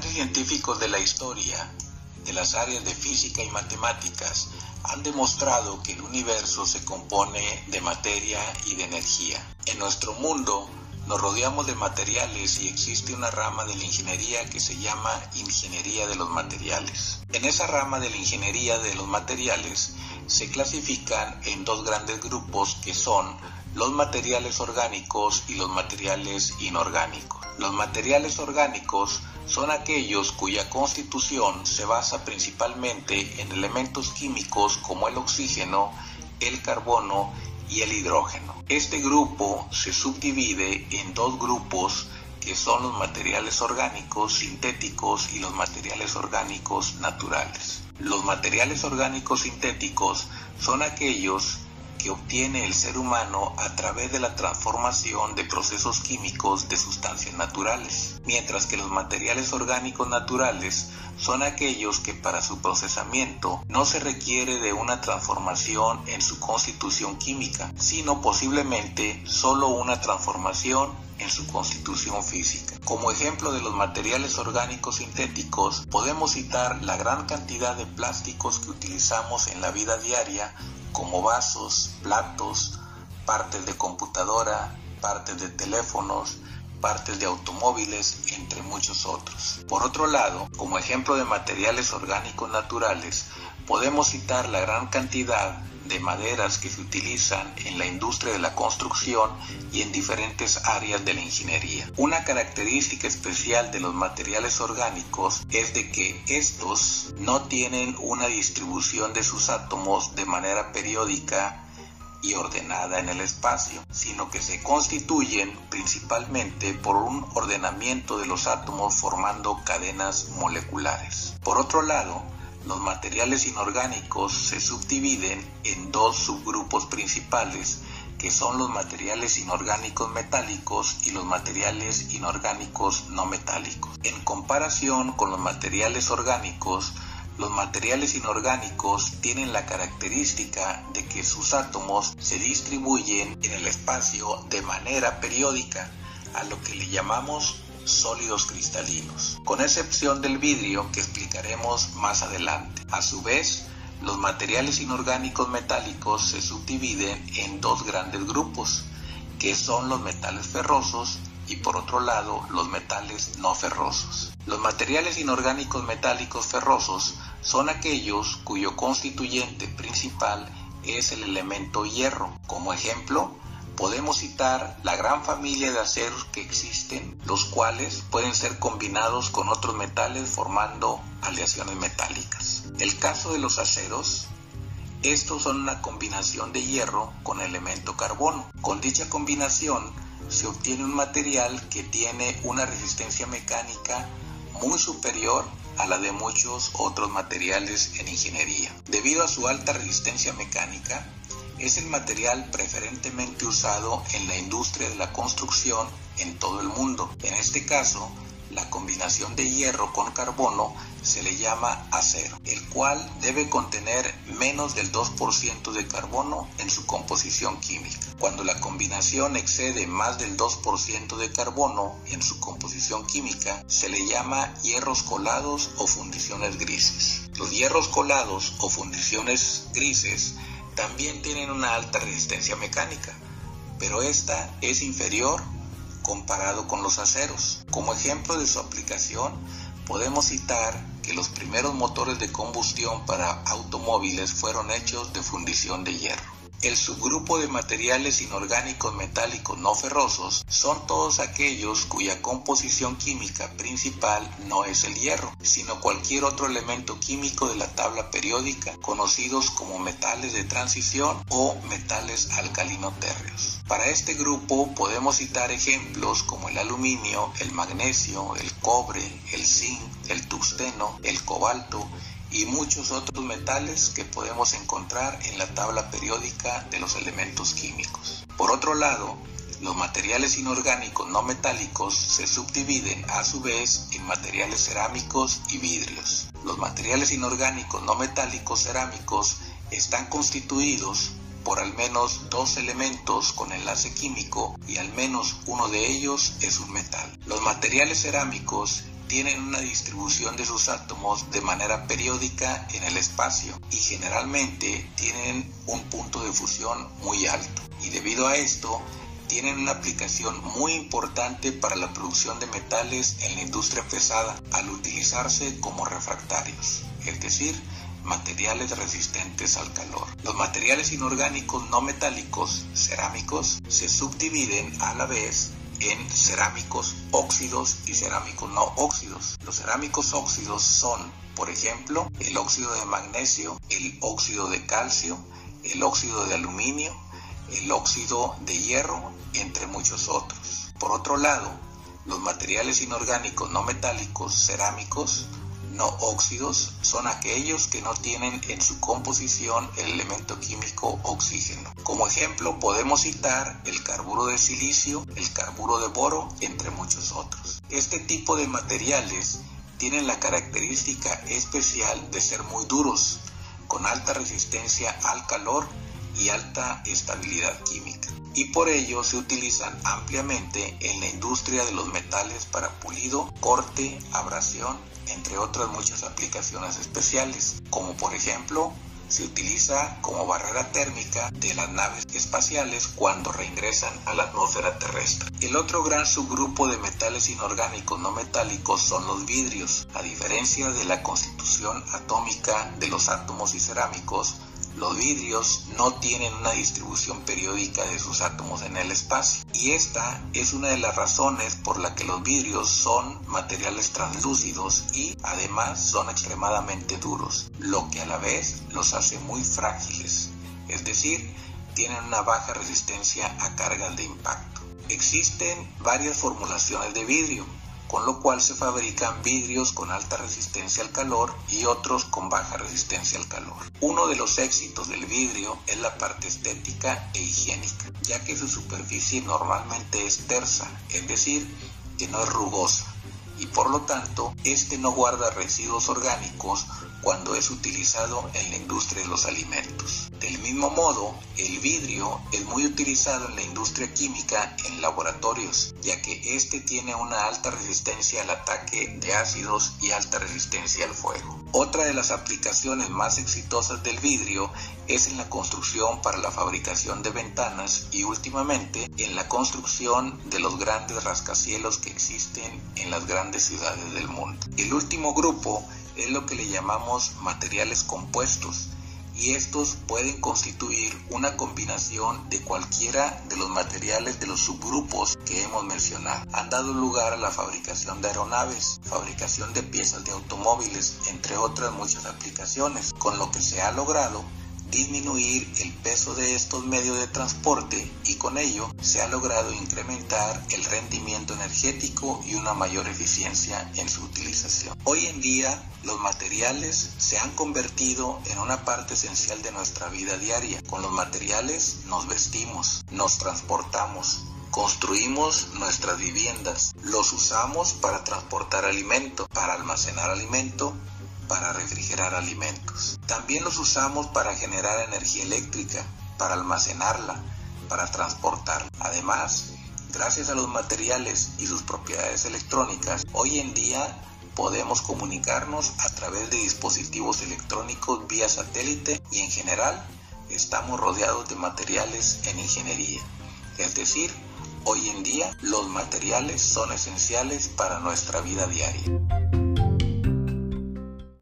grandes científicos de la historia, de las áreas de física y matemáticas, han demostrado que el universo se compone de materia y de energía. En nuestro mundo nos rodeamos de materiales y existe una rama de la ingeniería que se llama ingeniería de los materiales. En esa rama de la ingeniería de los materiales se clasifican en dos grandes grupos que son los materiales orgánicos y los materiales inorgánicos. Los materiales orgánicos son aquellos cuya constitución se basa principalmente en elementos químicos como el oxígeno, el carbono y el hidrógeno. Este grupo se subdivide en dos grupos que son los materiales orgánicos sintéticos y los materiales orgánicos naturales. Los materiales orgánicos sintéticos son aquellos que obtiene el ser humano a través de la transformación de procesos químicos de sustancias naturales, mientras que los materiales orgánicos naturales son aquellos que para su procesamiento no se requiere de una transformación en su constitución química, sino posiblemente solo una transformación en su constitución física. Como ejemplo de los materiales orgánicos sintéticos, podemos citar la gran cantidad de plásticos que utilizamos en la vida diaria como vasos, platos, partes de computadora, partes de teléfonos, partes de automóviles, entre muchos otros. Por otro lado, como ejemplo de materiales orgánicos naturales, podemos citar la gran cantidad de maderas que se utilizan en la industria de la construcción y en diferentes áreas de la ingeniería. Una característica especial de los materiales orgánicos es de que estos no tienen una distribución de sus átomos de manera periódica y ordenada en el espacio, sino que se constituyen principalmente por un ordenamiento de los átomos formando cadenas moleculares. Por otro lado, los materiales inorgánicos se subdividen en dos subgrupos principales, que son los materiales inorgánicos metálicos y los materiales inorgánicos no metálicos. En comparación con los materiales orgánicos, los materiales inorgánicos tienen la característica de que sus átomos se distribuyen en el espacio de manera periódica, a lo que le llamamos sólidos cristalinos, con excepción del vidrio que explicaremos más adelante. A su vez, los materiales inorgánicos metálicos se subdividen en dos grandes grupos, que son los metales ferrosos y por otro lado los metales no ferrosos. Los materiales inorgánicos metálicos ferrosos son aquellos cuyo constituyente principal es el elemento hierro. Como ejemplo, podemos citar la gran familia de aceros que existen, los cuales pueden ser combinados con otros metales formando aleaciones metálicas. El caso de los aceros, estos son una combinación de hierro con elemento carbono. Con dicha combinación se obtiene un material que tiene una resistencia mecánica muy superior a la de muchos otros materiales en ingeniería. Debido a su alta resistencia mecánica, es el material preferentemente usado en la industria de la construcción en todo el mundo. En este caso, la combinación de hierro con carbono se le llama acero, el cual debe contener menos del 2% de carbono en su composición química. Cuando la combinación excede más del 2% de carbono en su composición química, se le llama hierros colados o fundiciones grises. Los hierros colados o fundiciones grises también tienen una alta resistencia mecánica, pero esta es inferior comparado con los aceros. Como ejemplo de su aplicación, podemos citar que los primeros motores de combustión para automóviles fueron hechos de fundición de hierro. El subgrupo de materiales inorgánicos metálicos no ferrosos son todos aquellos cuya composición química principal no es el hierro, sino cualquier otro elemento químico de la tabla periódica, conocidos como metales de transición o metales alcalino-térreos. Para este grupo podemos citar ejemplos como el aluminio, el magnesio, el cobre, el zinc, el tungsteno, el cobalto, y muchos otros metales que podemos encontrar en la tabla periódica de los elementos químicos. Por otro lado, los materiales inorgánicos no metálicos se subdividen a su vez en materiales cerámicos y vidrios. Los materiales inorgánicos no metálicos cerámicos están constituidos por al menos dos elementos con enlace químico y al menos uno de ellos es un metal. Los materiales cerámicos tienen una distribución de sus átomos de manera periódica en el espacio y generalmente tienen un punto de fusión muy alto. Y debido a esto, tienen una aplicación muy importante para la producción de metales en la industria pesada al utilizarse como refractarios, es decir, materiales resistentes al calor. Los materiales inorgánicos no metálicos, cerámicos, se subdividen a la vez en cerámicos óxidos y cerámicos no óxidos. Los cerámicos óxidos son, por ejemplo, el óxido de magnesio, el óxido de calcio, el óxido de aluminio, el óxido de hierro, entre muchos otros. Por otro lado, los materiales inorgánicos no metálicos cerámicos no óxidos son aquellos que no tienen en su composición el elemento químico oxígeno. Como ejemplo podemos citar el carburo de silicio, el carburo de boro, entre muchos otros. Este tipo de materiales tienen la característica especial de ser muy duros, con alta resistencia al calor y alta estabilidad química. Y por ello se utilizan ampliamente en la industria de los metales para pulido, corte, abrasión entre otras muchas aplicaciones especiales, como por ejemplo se utiliza como barrera térmica de las naves espaciales cuando reingresan a la atmósfera terrestre. El otro gran subgrupo de metales inorgánicos no metálicos son los vidrios. A diferencia de la constitución atómica de los átomos y cerámicos, los vidrios no tienen una distribución periódica de sus átomos en el espacio y esta es una de las razones por la que los vidrios son materiales translúcidos y además son extremadamente duros, lo que a la vez los hace muy frágiles, es decir, tienen una baja resistencia a cargas de impacto. Existen varias formulaciones de vidrio, con lo cual se fabrican vidrios con alta resistencia al calor y otros con baja resistencia al calor. Uno de los éxitos del vidrio es la parte estética e higiénica, ya que su superficie normalmente es tersa, es decir, que no es rugosa, y por lo tanto, este no guarda residuos orgánicos cuando es utilizado en la industria de los alimentos. Del mismo modo, el vidrio es muy utilizado en la industria química en laboratorios, ya que este tiene una alta resistencia al ataque de ácidos y alta resistencia al fuego. Otra de las aplicaciones más exitosas del vidrio es en la construcción para la fabricación de ventanas y últimamente en la construcción de los grandes rascacielos que existen en las grandes ciudades del mundo. El último grupo es lo que le llamamos materiales compuestos y estos pueden constituir una combinación de cualquiera de los materiales de los subgrupos que hemos mencionado. Han dado lugar a la fabricación de aeronaves, fabricación de piezas de automóviles, entre otras muchas aplicaciones, con lo que se ha logrado disminuir el peso de estos medios de transporte y con ello se ha logrado incrementar el rendimiento energético y una mayor eficiencia en su utilización. Hoy en día los materiales se han convertido en una parte esencial de nuestra vida diaria. Con los materiales nos vestimos, nos transportamos, construimos nuestras viviendas, los usamos para transportar alimento, para almacenar alimento para refrigerar alimentos. También los usamos para generar energía eléctrica, para almacenarla, para transportarla. Además, gracias a los materiales y sus propiedades electrónicas, hoy en día podemos comunicarnos a través de dispositivos electrónicos vía satélite y en general estamos rodeados de materiales en ingeniería. Es decir, hoy en día los materiales son esenciales para nuestra vida diaria.